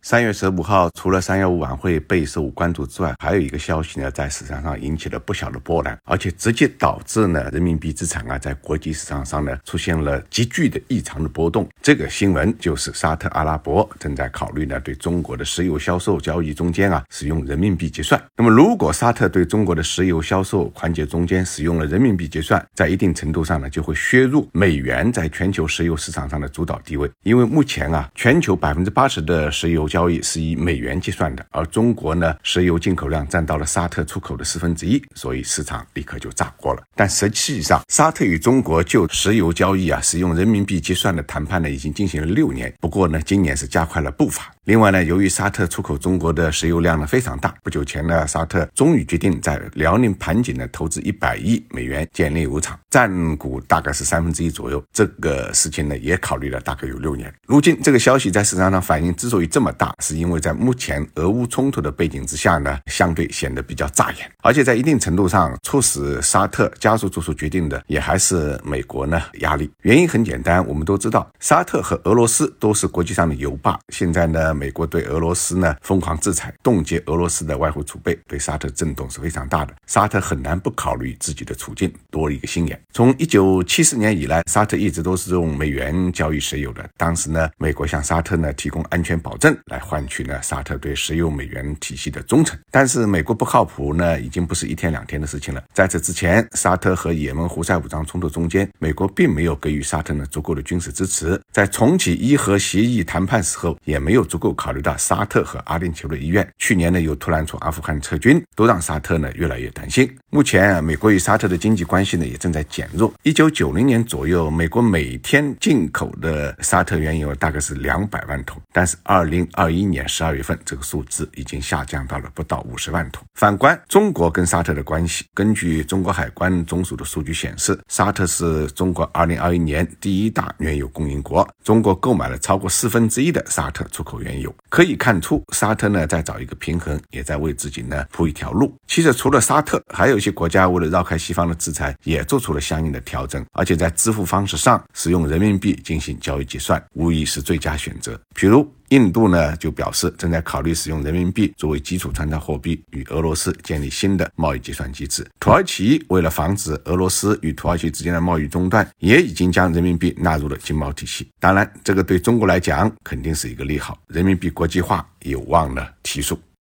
三月十五号，除了三幺五晚会备受关注之外，还有一个消息呢，在市场上引起了不小的波澜，而且直接导致呢人民币资产啊在国际市场上呢出现了急剧的异常的波动。这个新闻就是沙特阿拉伯正在考虑呢对中国的石油销售交易中间啊使用人民币结算。那么，如果沙特对中国的石油销售环节中间使用了人民币结算，在一定程度上呢就会削弱美元在全球石油市场上的主导地位，因为目前啊全球百分之八十的石油交易是以美元计算的，而中国呢，石油进口量占到了沙特出口的四分之一，所以市场立刻就炸锅了。但实际上，沙特与中国就石油交易啊使用人民币结算的谈判呢，已经进行了六年。不过呢，今年是加快了步伐。另外呢，由于沙特出口中国的石油量呢非常大，不久前呢，沙特终于决定在辽宁盘锦呢投资一百亿美元建立油厂，占股大概是三分之一左右。这个事情呢也考虑了大概有六年。如今这个消息在市场上反应之所以这么大，是因为在目前俄乌冲突的背景之下呢，相对显得比较扎眼，而且在一定程度上促使沙特加速做出决定的也还是美国呢压力。原因很简单，我们都知道沙特和俄罗斯都是国际上的油霸，现在呢。美国对俄罗斯呢疯狂制裁，冻结俄罗斯的外汇储备，对沙特震动是非常大的。沙特很难不考虑自己的处境，多了一个心眼。从一九七四年以来，沙特一直都是用美元交易石油的。当时呢，美国向沙特呢提供安全保证，来换取呢沙特对石油美元体系的忠诚。但是美国不靠谱呢，已经不是一天两天的事情了。在此之前，沙特和也门胡塞武装冲突中间，美国并没有给予沙特呢足够的军事支持。在重启伊核协议谈判时候，也没有足够。考虑到沙特和阿联酋的意愿，去年呢又突然从阿富汗撤军，都让沙特呢越来越担心。目前啊美国与沙特的经济关系呢也正在减弱。一九九零年左右，美国每天进口的沙特原油大概是两百万桶，但是二零二一年十二月份这个数字已经下降到了不到五十万桶。反观中国跟沙特的关系，根据中国海关总署的数据显示，沙特是中国二零二一年第一大原油供应国，中国购买了超过四分之一的沙特出口原油。有可以看出，沙特呢在找一个平衡，也在为自己呢铺一条路。其实除了沙特，还有一些国家为了绕开西方的制裁，也做出了相应的调整，而且在支付方式上使用人民币进行交易结算，无疑是最佳选择。比如。印度呢就表示正在考虑使用人民币作为基础参照货币，与俄罗斯建立新的贸易结算机制。土耳其为了防止俄罗斯与土耳其之间的贸易中断，也已经将人民币纳入了经贸体系。当然，这个对中国来讲肯定是一个利好，人民币国际化有望呢提速。